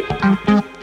very warm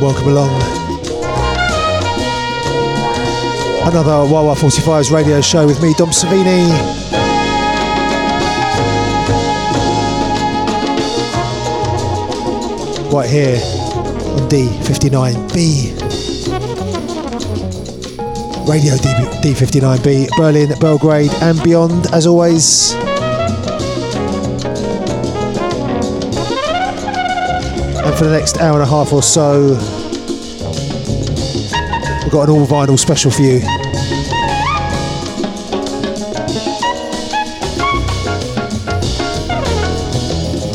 welcome along. Another Wah Wah 45's radio show with me, Dom Servini. right here on D59B. Radio D- D59B, Berlin, Belgrade, and beyond, as always. And for the next hour and a half or so, we've got an all vinyl special for you.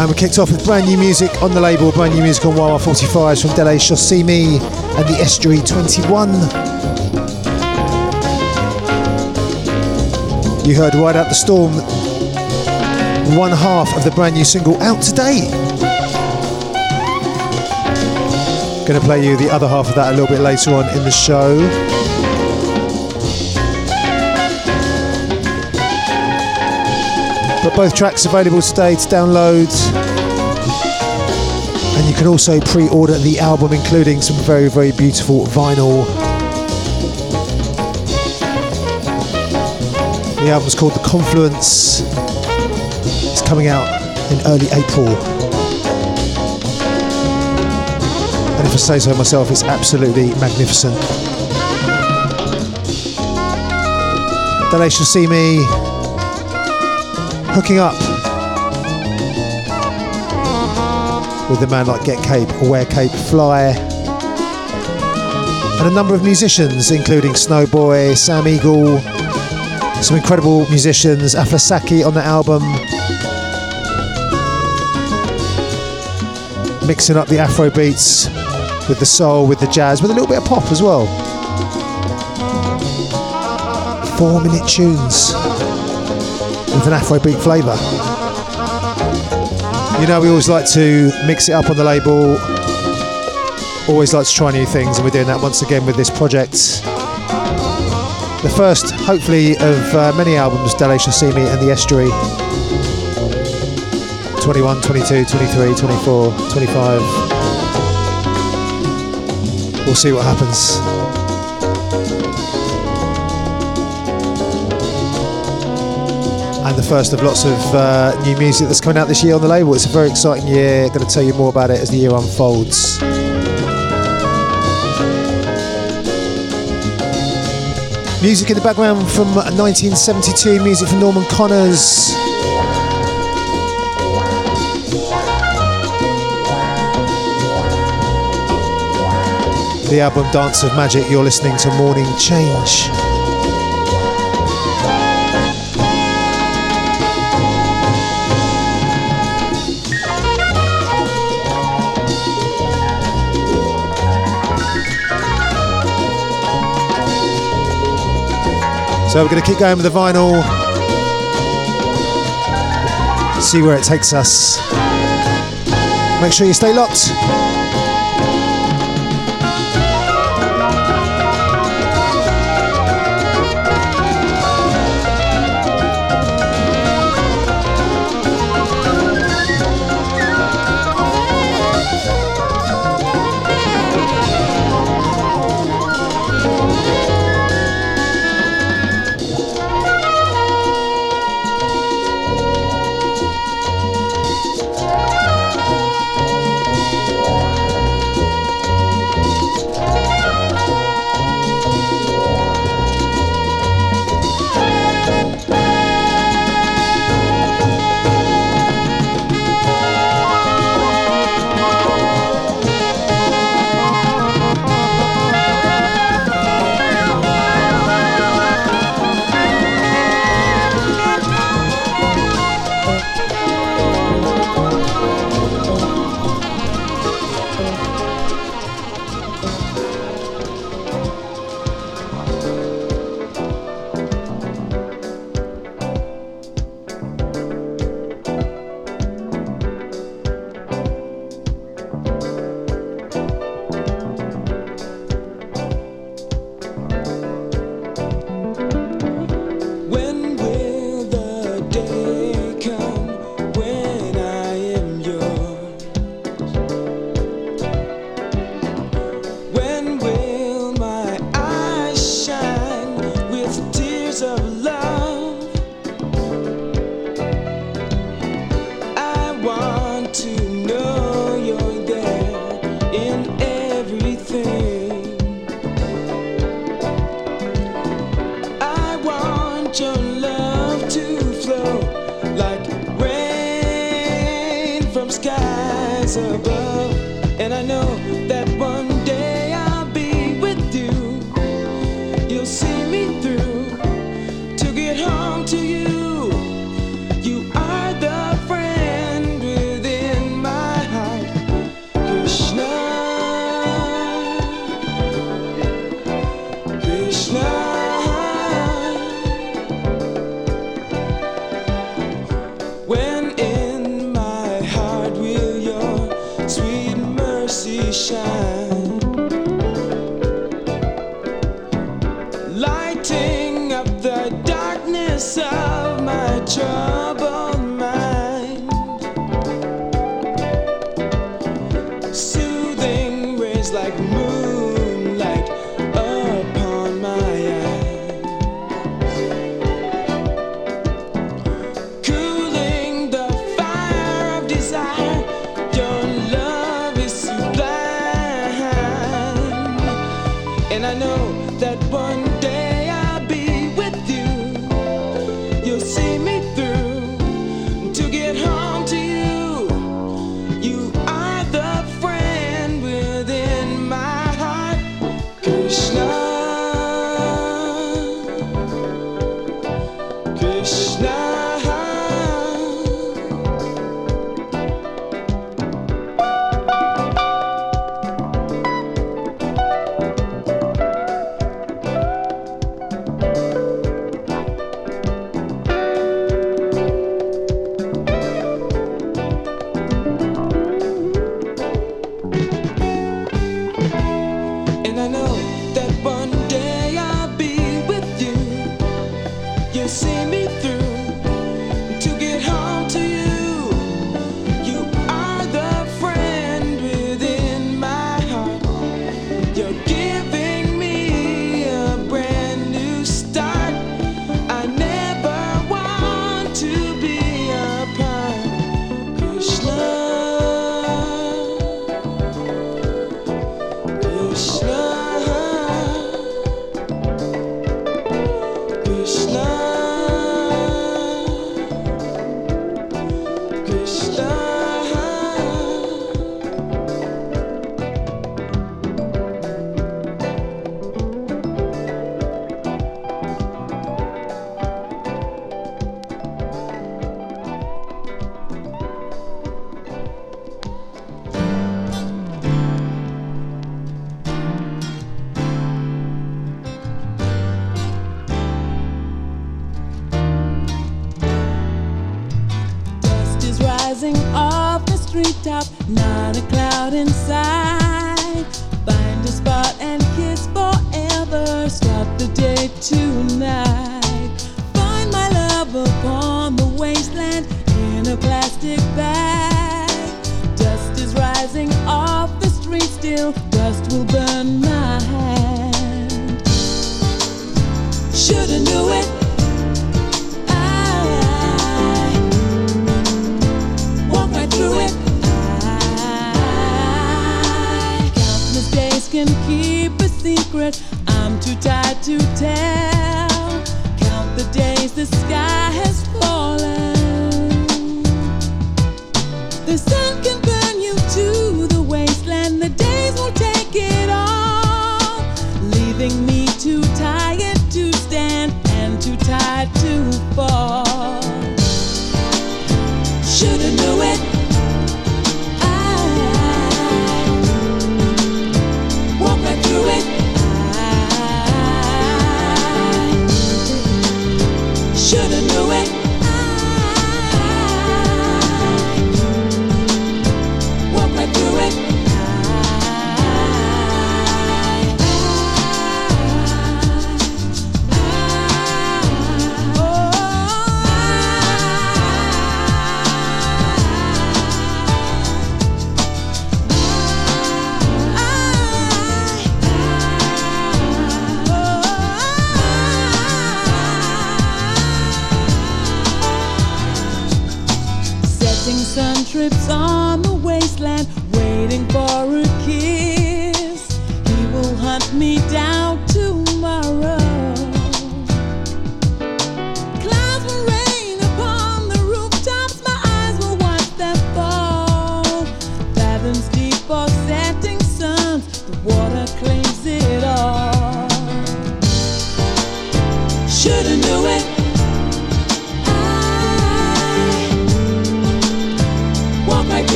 And we kicked off with brand new music on the label, brand new music on Wah Wah 45s from Dele Sosimi and the Estuary 21. You heard Ride Out the Storm, one half of the brand new single out today. Gonna play you the other half of that a little bit later on in the show. But both tracks available today to download. And you can also pre order the album, including some very, very beautiful vinyl. The album's called The Confluence. It's coming out in early April. And if I say so myself, it's absolutely magnificent. Dele Sosimi hooking up with a man like Get Cape, or Wear Cape, Fly, and a number of musicians, including Snowboy, Sam Eagle, some incredible musicians, Afla Sackey on the album, mixing up the Afro beats with the soul, with the jazz, with a little bit of pop as well. Four minute tunes with an Afrobeat flavour. You know, we always like to mix it up on the label, always like to try new things, and we're doing that once again with this project. The first, hopefully, of uh, many albums, Dele Sosimi and The Estuary. 21, 22, 23, 24, 25. We'll see what happens. and the first of lots of uh, new music that's coming out this year on the label. It's a very exciting year. Going to tell you more about it as the year unfolds. Music in the background from 1972, music from Norman Connors. The album Dance of Magic, you're listening to Morning Change. So we're going to keep going with the vinyl, see where it takes us. Make sure you stay locked.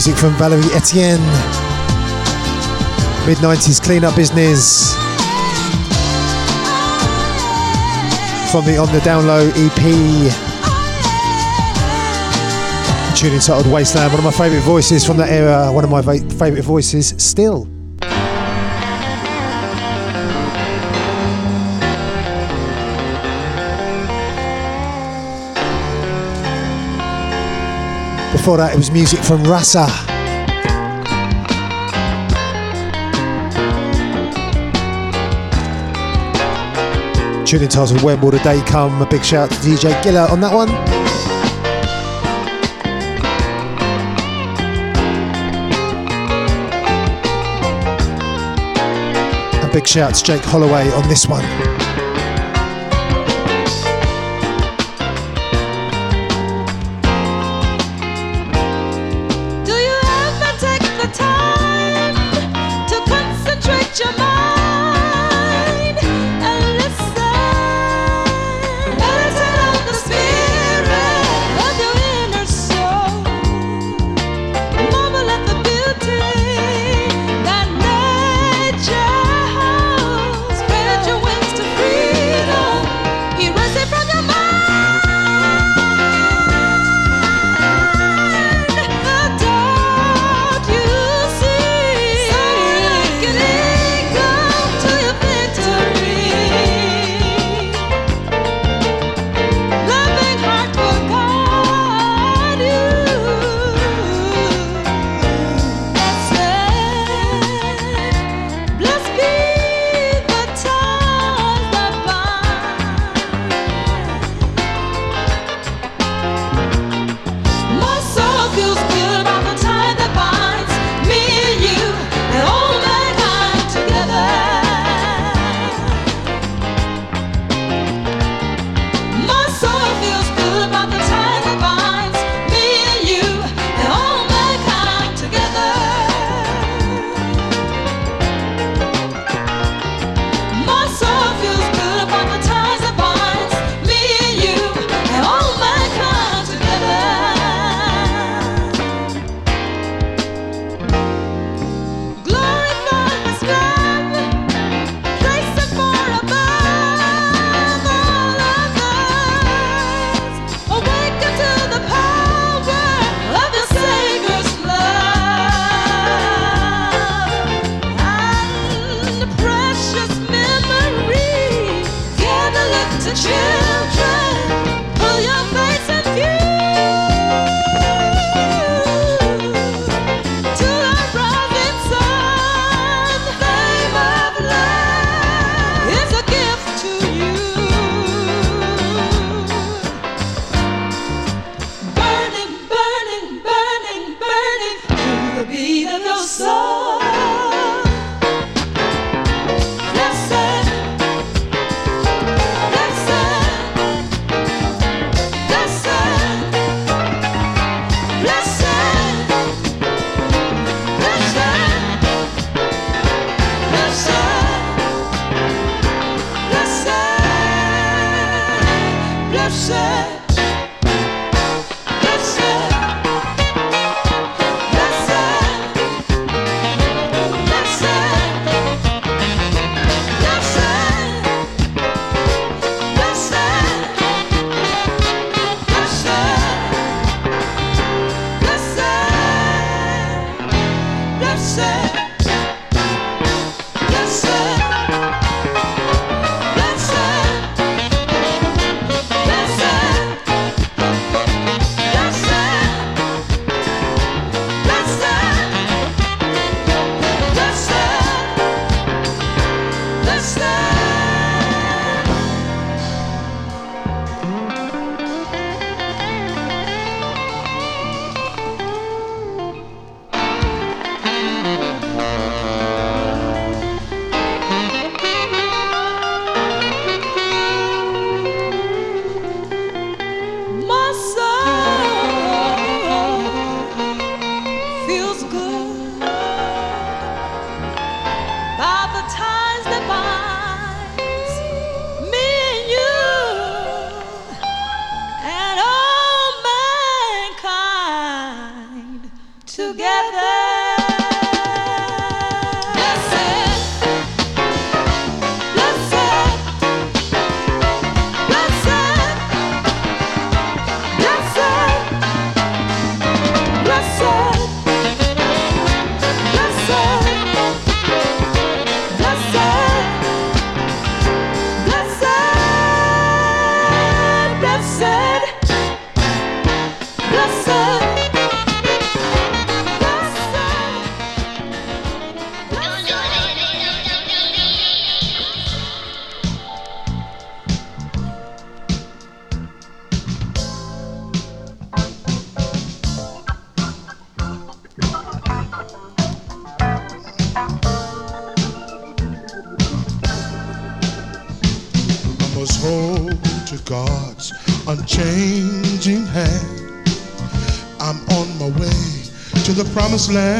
music from Valerie Etienne. Mid 90s cleanup business. From the On the download EP. Tune entitled Wasteland, one of my favourite voices from that era, one of my va- favourite voices still. before that, it was music from Rasa. Tune entitled When Will the Day Come? A big shout out to DJ Giller on that one. A big shout out to Jake Holloway on this one. Promised land.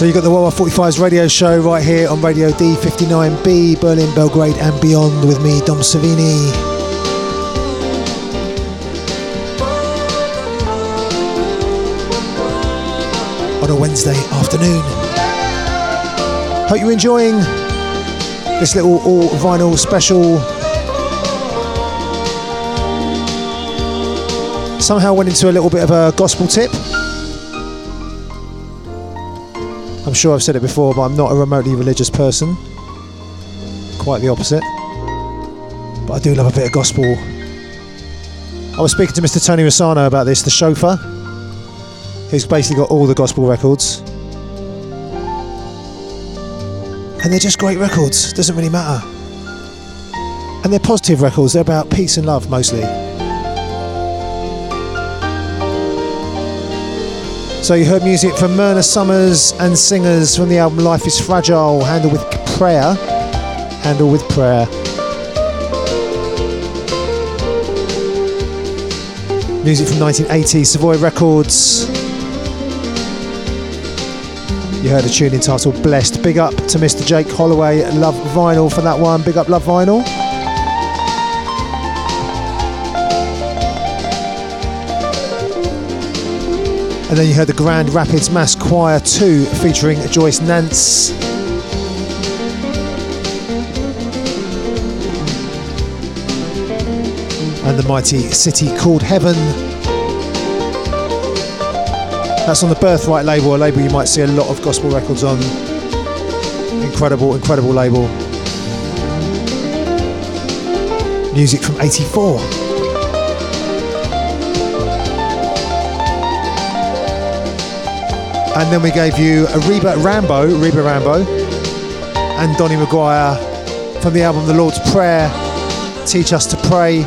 So you've got the Wah Wah 45's radio show right here on Radio D59B, Berlin, Belgrade, and beyond with me, Dom Servini. On a Wednesday afternoon. Hope you're enjoying this little all vinyl special. Somehow went into a little bit of a gospel tip. I'm sure I've said it before, but I'm not a remotely religious person. Quite the opposite. But I do love a bit of gospel. I was speaking to Mr. Tony Rosano about this, the chauffeur, who's basically got all the gospel records. And they're just great records, doesn't really matter. And they're positive records, they're about peace and love mostly. So you heard music from Myrna Summers and singers from the album Life is Fragile, Handle with Prayer. Handle with Prayer. Music from 1980, Savoy Records. You heard a tune entitled Blessed. Big up to Mr. Jake Holloway, Love Vinyl for that one. Big up Love Vinyl. And then you heard the Grand Rapids Mass Choir 2 featuring Joyce Nance. And the mighty City Called Heaven. That's on the Birthright label, a label you might see a lot of gospel records on. Incredible, incredible label. Music from 84. And then we gave you a Reba Rambo, Reba Rambo, and Dony McGuire from the album The Lord's Prayer, Teach Us to Pray.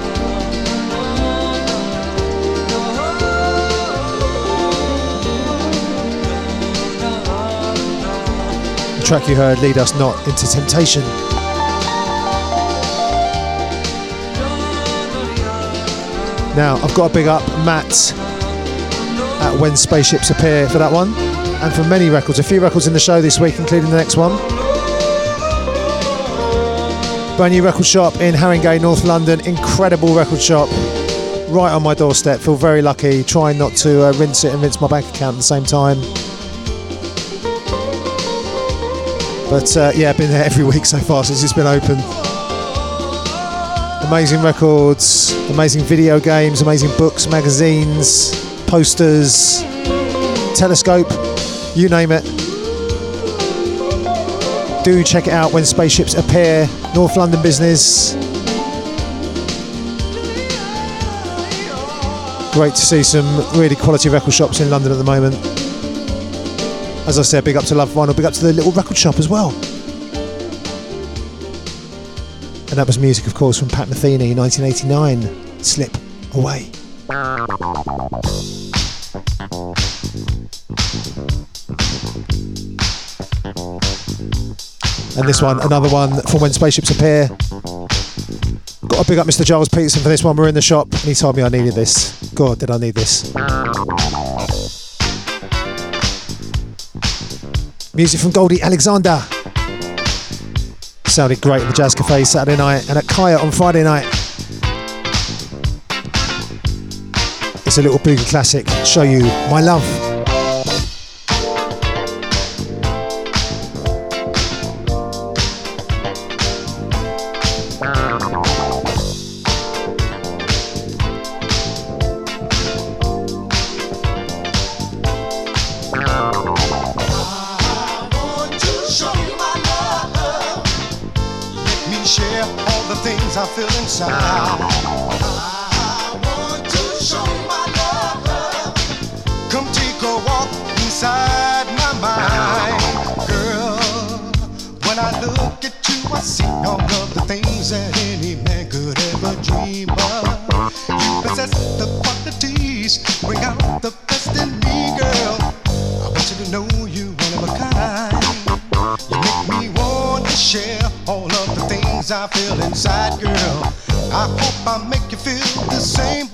The track you heard, Lead Us Not Into Temptation. Now, I've got to big up Matt at When Spaceships Appear for that one, and for many records. A few records in the show this week, including the next one. Brand new record shop in Haringey, North London. Incredible record shop, right on my doorstep. Feel very lucky. Trying not to uh, rinse it and rinse my bank account at the same time. But uh, yeah, I've been there every week so far since it's been open. Amazing records, amazing video games, amazing books, magazines, posters, telescope, you name it. Do check it out when spaceships appear. North London business. Great to see some really quality record shops in London at the moment. As I said, big up to Love Vinyl, big up to the little record shop as well. And that was music, of course, from Pat Metheny, 1989. Slip Away. And this one, another one from When Spaceships Appear. Got to big up Mr. Gilles Peterson for this one. We're in the shop and he told me I needed this. God, did I need this. Music from Goldie Alexander. Sounded great at the Jazz Cafe Saturday night and at Kaya on Friday night. It's a little boogie classic. Show you my love. Things I feel inside. I want to show my love. Come take a walk inside my mind, girl. When I look at you, I see all of the things that any man could ever dream of. You possess the qualities, bring out the I feel inside, girl. I hope I make you feel the same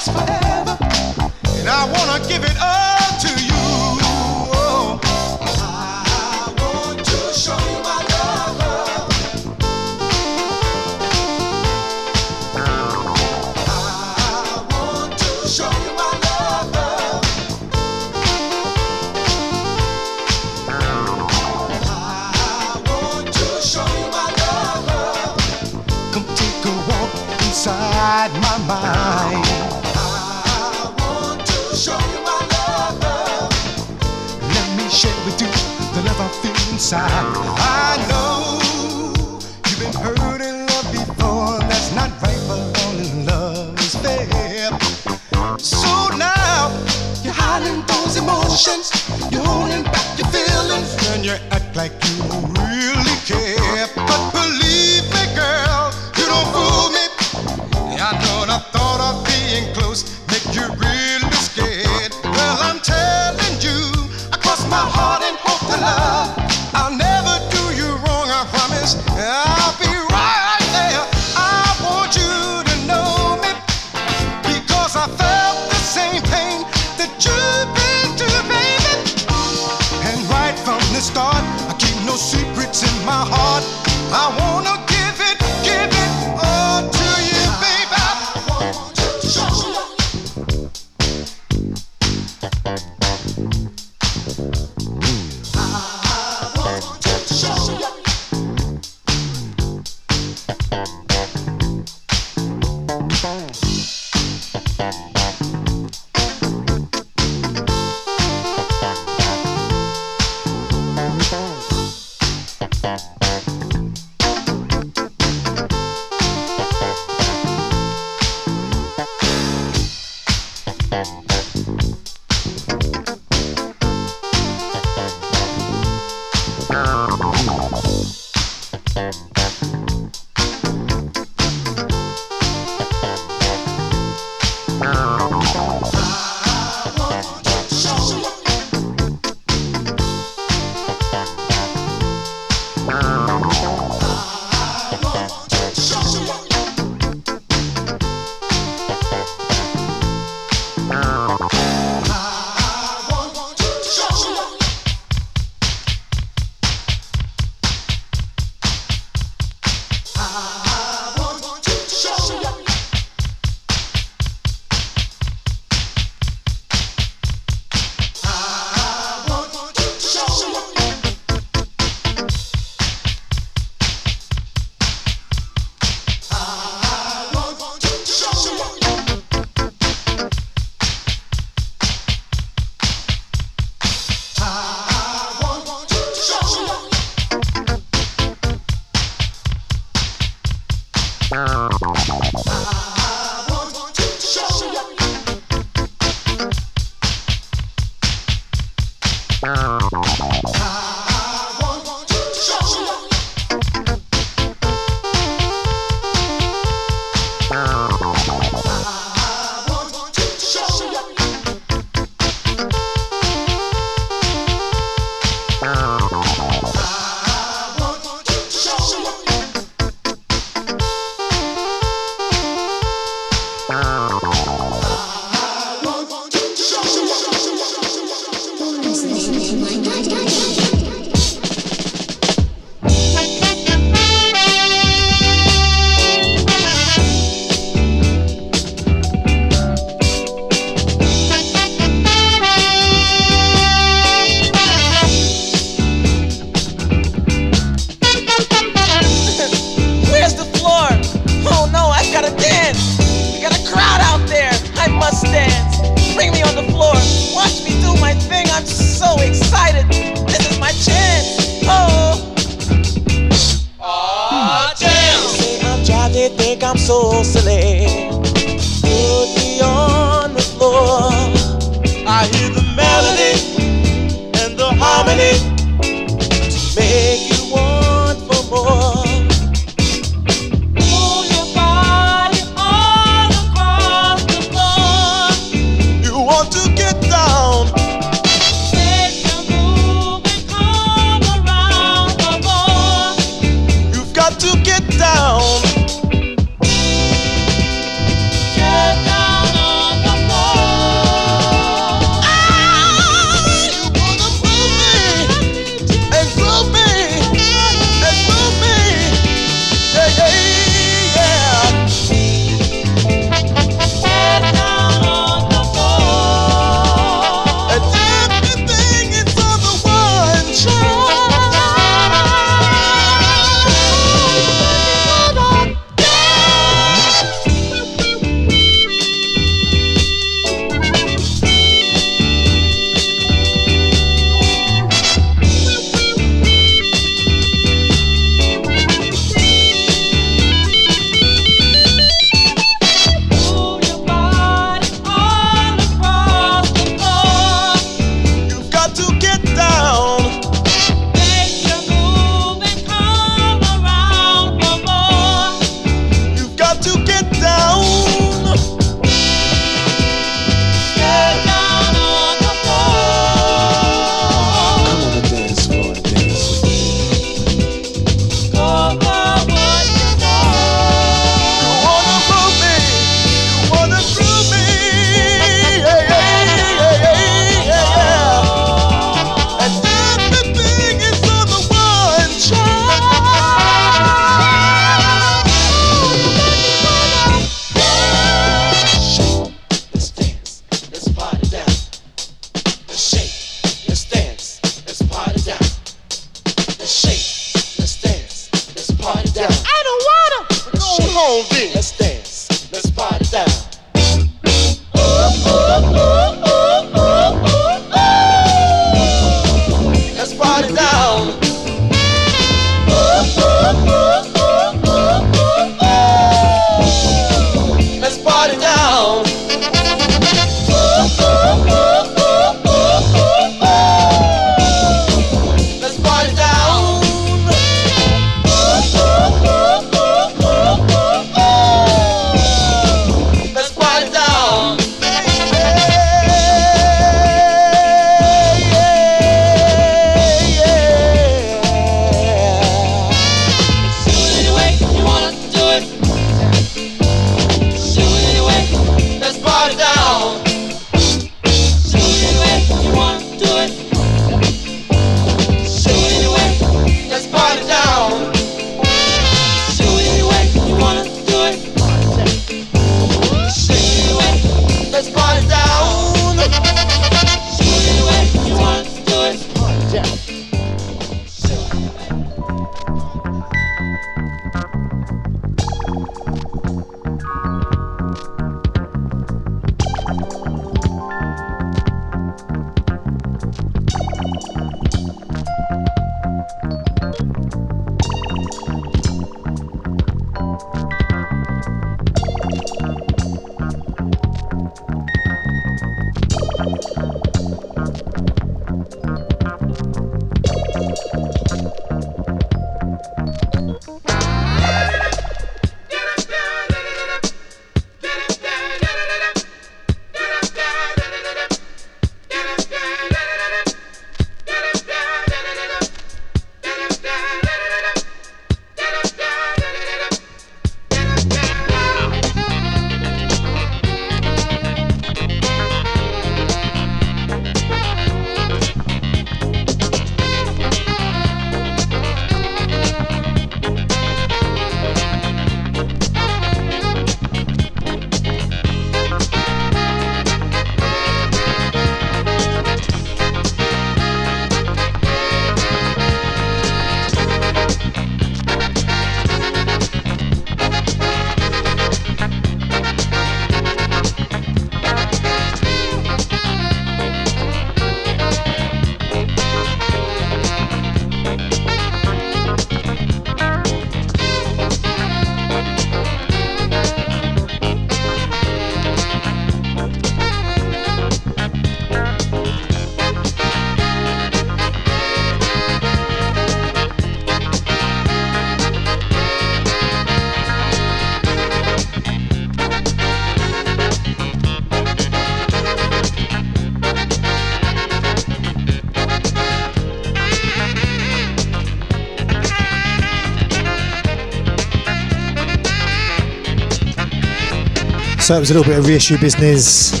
So it was a little bit of reissue business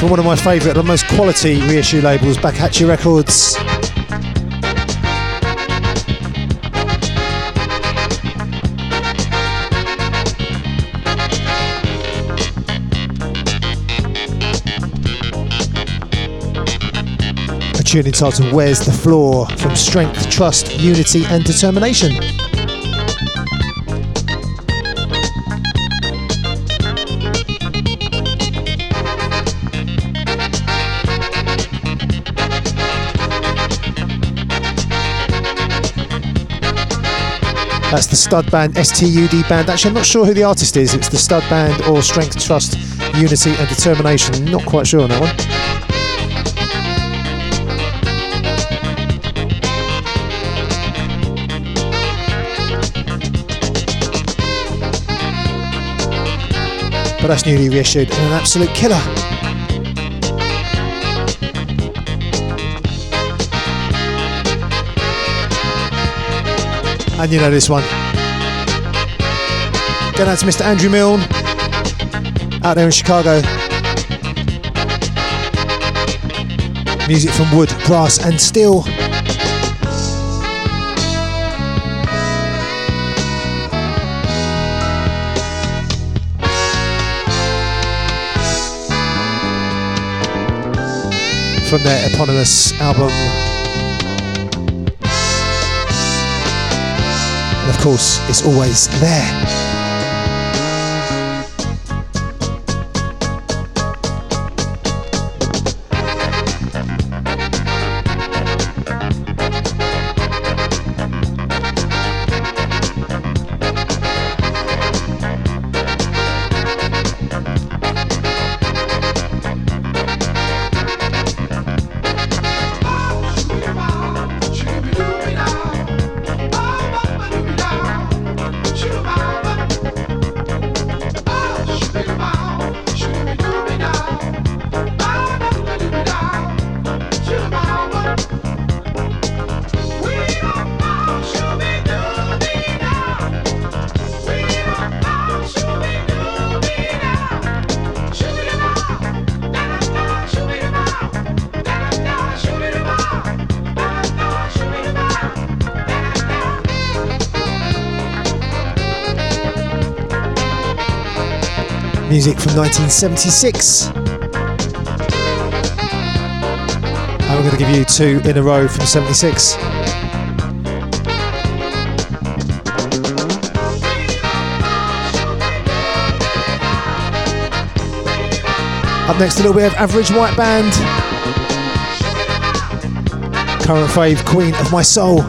from one of my favourite and most quality reissue labels, Backatcha Records. A tune entitled Where's the Floor from Strength, Trust, Unity and Determination. That's the stud band, STUD band. Actually, I'm not sure who the artist is. It's the stud band or Strength, Trust, Unity and Determination. Not quite sure on that one. But that's newly reissued and an absolute killer. And you know this one. Going out to Mr. Andrew Milne out there in Chicago. Music from wood, brass, and steel. From their eponymous album. Course, it's always there. Music from 1976. And we're going to give you two in a row from 76. Up next, a little bit of Average White Band. Current fave, Queen of My Soul.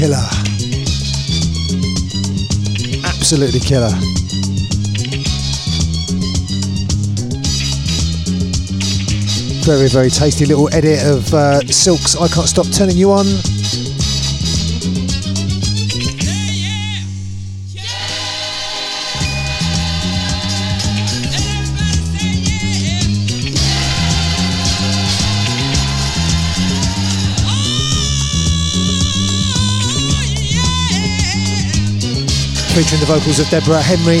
Killer. Absolutely killer. Very, very tasty little edit of uh, Silk's I Can't Stop Turning You On. featuring the vocals of Deborah Henry.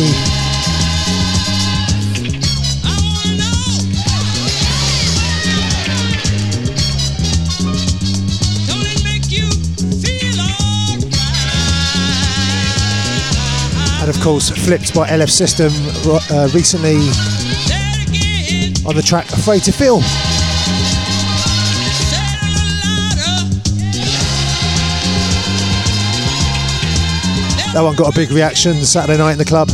And of course, flipped by LF System uh, recently on the track Afraid to Feel. That one got a big reaction Saturday night in the club.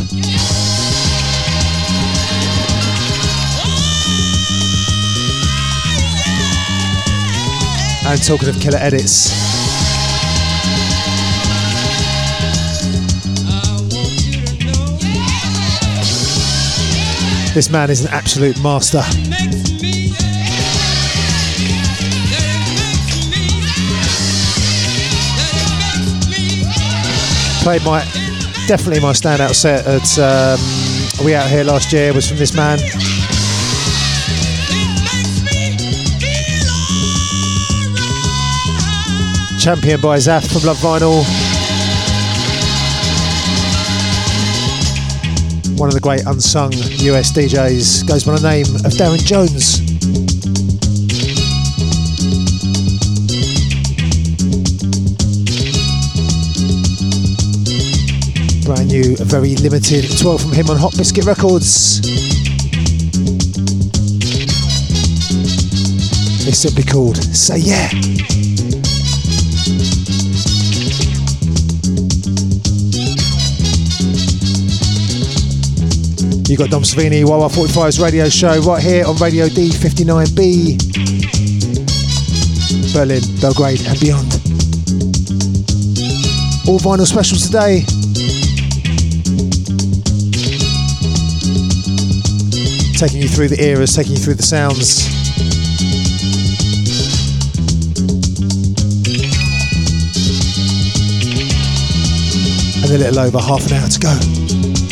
And talking of killer edits, this man is an absolute master. Played my definitely my standout set at um, We Out Here last year was from this man. Champion by Zaf from Love Vinyl. One of the great unsung US DJs goes by the name of Darren Jones. Brand new, very limited 12 from him on Hot Biscuit Records. It's simply called Say Yeah. You got Dom Servini, Wawa 45's radio show right here on Radio D59B, Berlin, Belgrade, and beyond. All vinyl specials today. Taking you through the eras, taking you through the sounds. And a little over half an hour to go.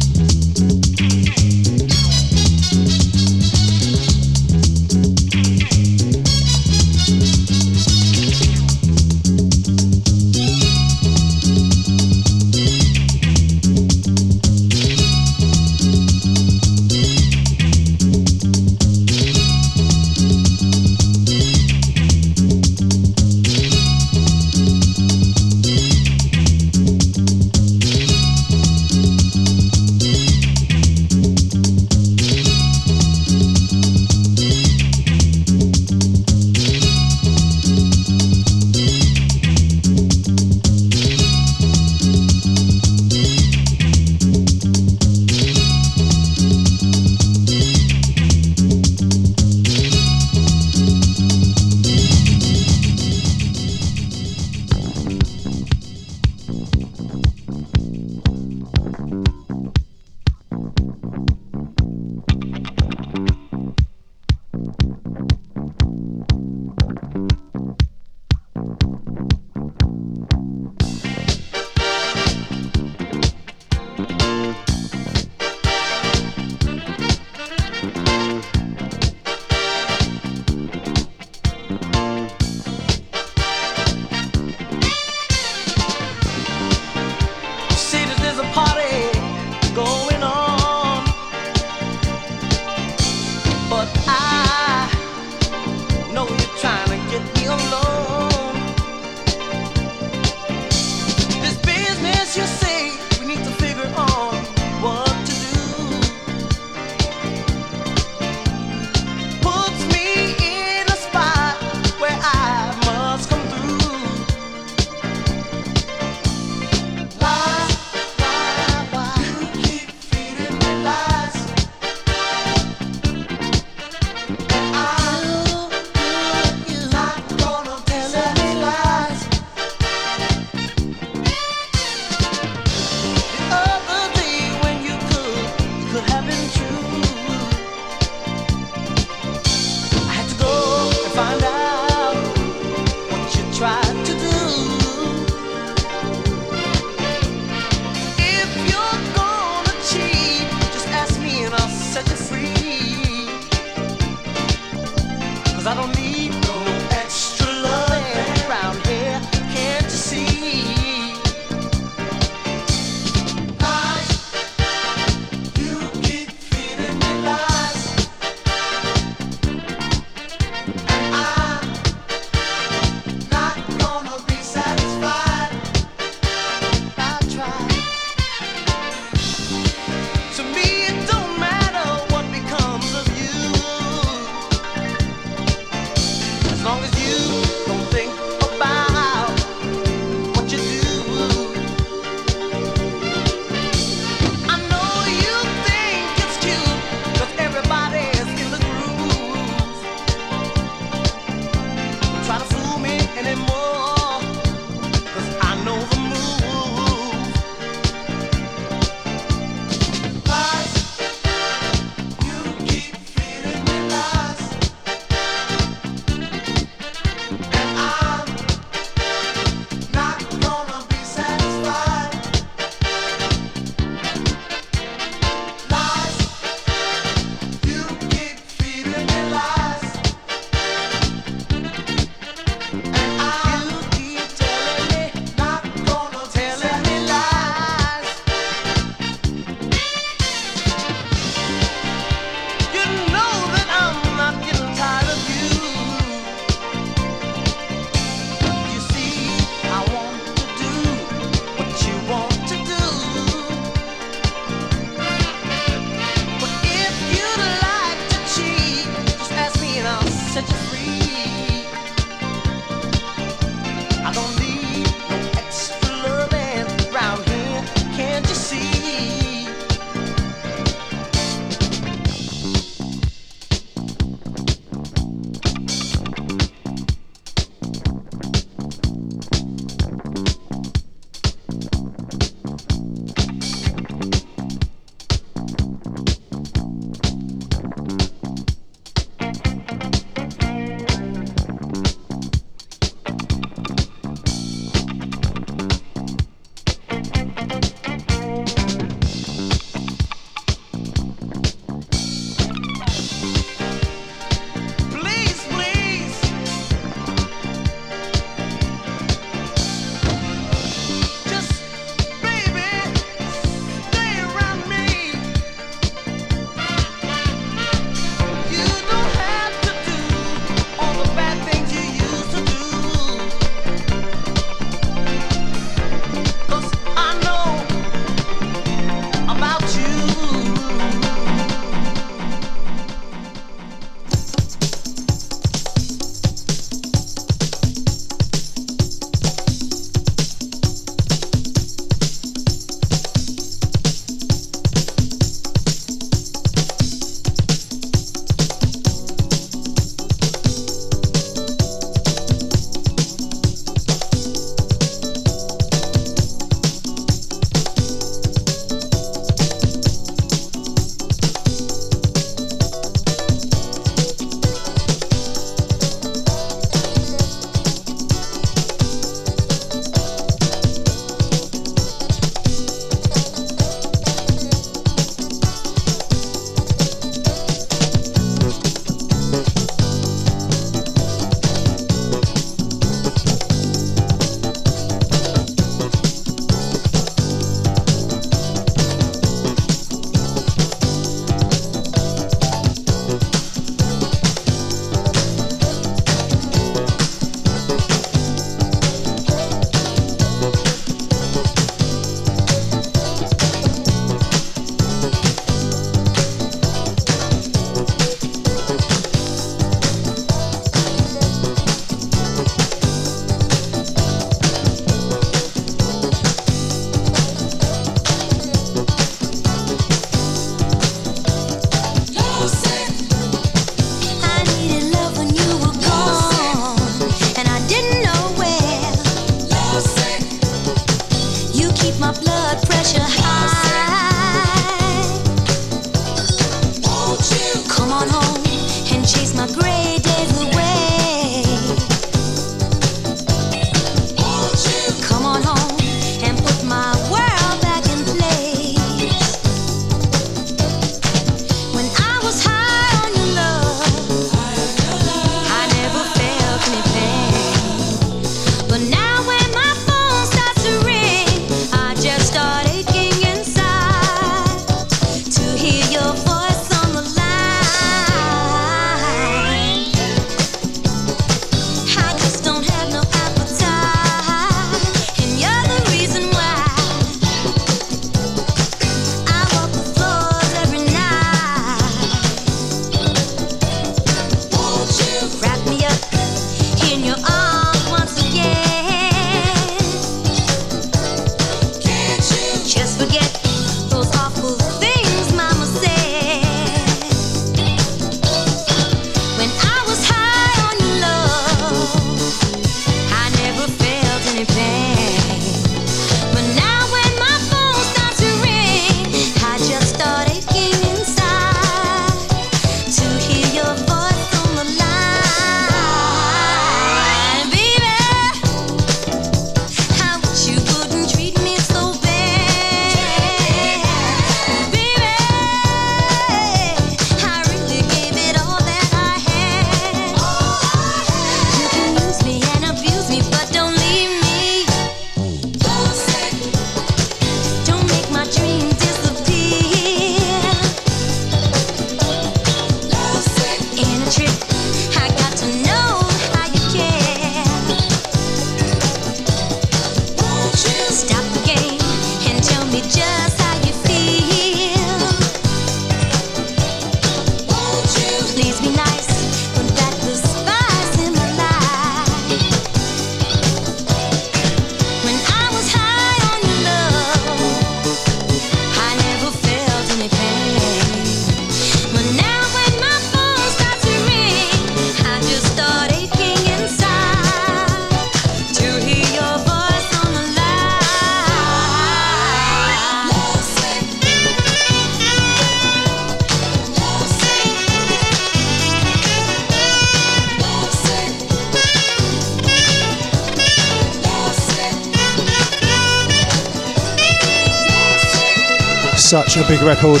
Record.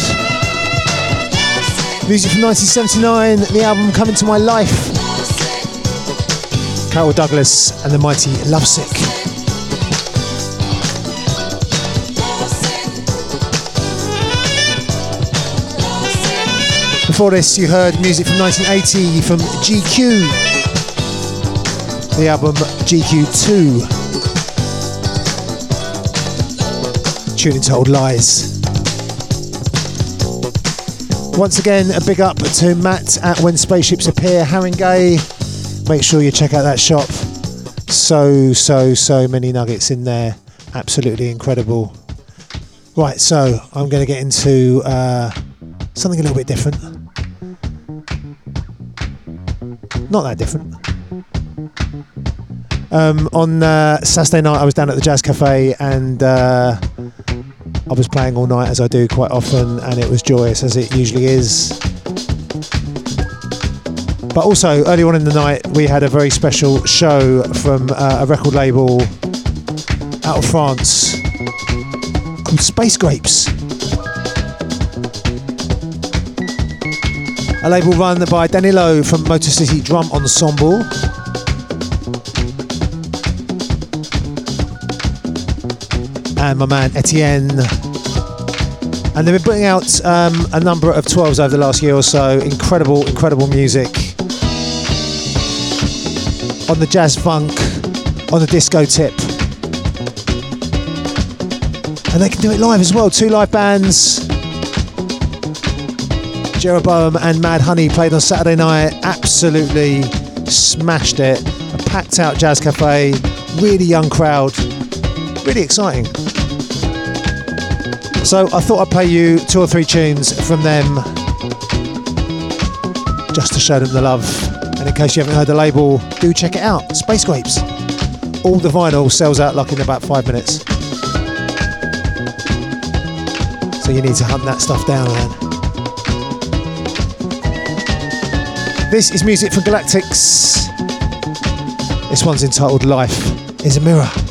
Music from 1979, the album Coming to My Life. Carol Douglas and the mighty Lovesick. Before this, you heard music from 1980 from GQ. The album GQ2. Tune into Old Lies. Once again, a big up to Matt at When Spaceships Appear, Haringey. Make sure you check out that shop. So, so, so many nuggets in there. Absolutely incredible. Right, so I'm going to get into uh, something a little bit different. Not that different. Um, on uh, Saturday night, I was down at the Jazz Cafe and uh, I was playing all night as I do quite often, and it was joyous as it usually is. But also, early on in the night, we had a very special show from uh, a record label out of France called Space Grapes. A label run by Danilo from Motor City Drum Ensemble. And my man Etienne. And they've been putting out um, a number of 12s over the last year or so. Incredible, incredible music. On the jazz funk, on the disco tip. And they can do it live as well. Two live bands. Jeroboam and Mad Honey played on Saturday night. Absolutely smashed it. A packed out jazz cafe. Really young crowd. Really exciting. So I thought I'd play you two or three tunes from them just to show them the love. And in case you haven't heard the label, do check it out. Space Grapes. All the vinyl sells out like in about five minutes. So you need to hunt that stuff down, man. This is music from Galactics. This one's entitled Life is a Mirror.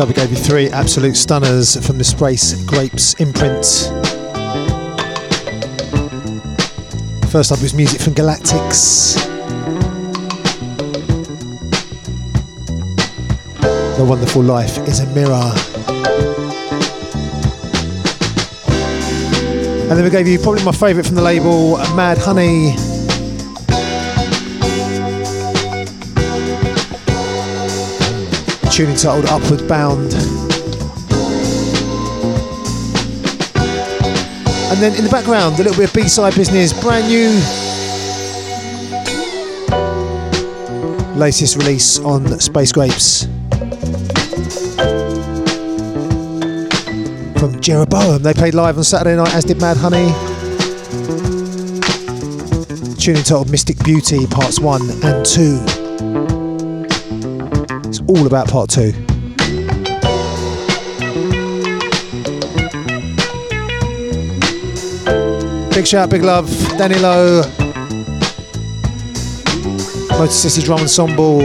So we gave you three absolute stunners from the Space Grapes imprint. First up was music from Galactics. The Wonderful Life is a Mirror. And then we gave you probably my favourite from the label, Mad Honey. Tune entitled Upward Bound. And then in the background, a little bit of B-side business, brand new. Latest release on Space Grapes. From Jeroboam. They played live on Saturday night, as did Mad Honey. Tune entitled Mystic Beauty, parts one and two. All about part two. Big shout, big love, Danilo, Motor City Drum Ensemble.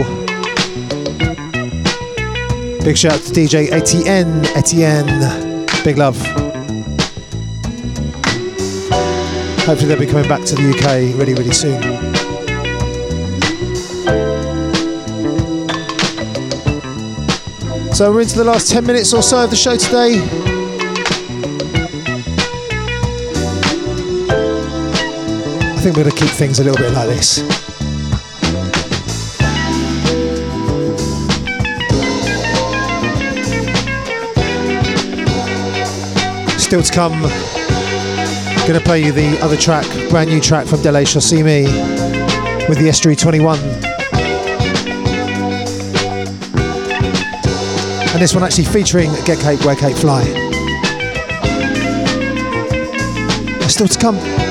Big shout to DJ Etienne, Etienne, big love. Hopefully they'll be coming back to the UK really, really soon. So we're into the last 10 minutes or so of the show today. I think we're going to keep things a little bit like this. Still to come, to play you the other track, brand new track from Dele Me with the Estuary 21. And this one actually featuring Get Cape, Wear Cape, Fly. Still to come.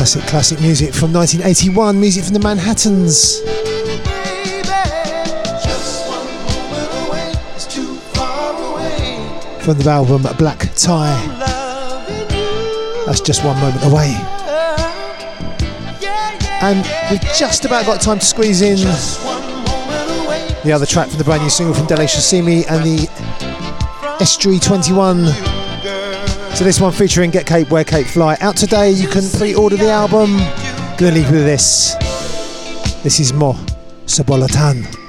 Classic, classic music from 1981, music from the Manhattans. From the album Black Tie. That's just one moment away. And we've just about got time to squeeze in the other track from the brand new single from Dele Sosimi and the Estuary 21. So this one featuring Get Cape, Wear Cape, Fly. Out today, you can pre-order the album. Gonna leave you with this. This is Mo Sabolatan.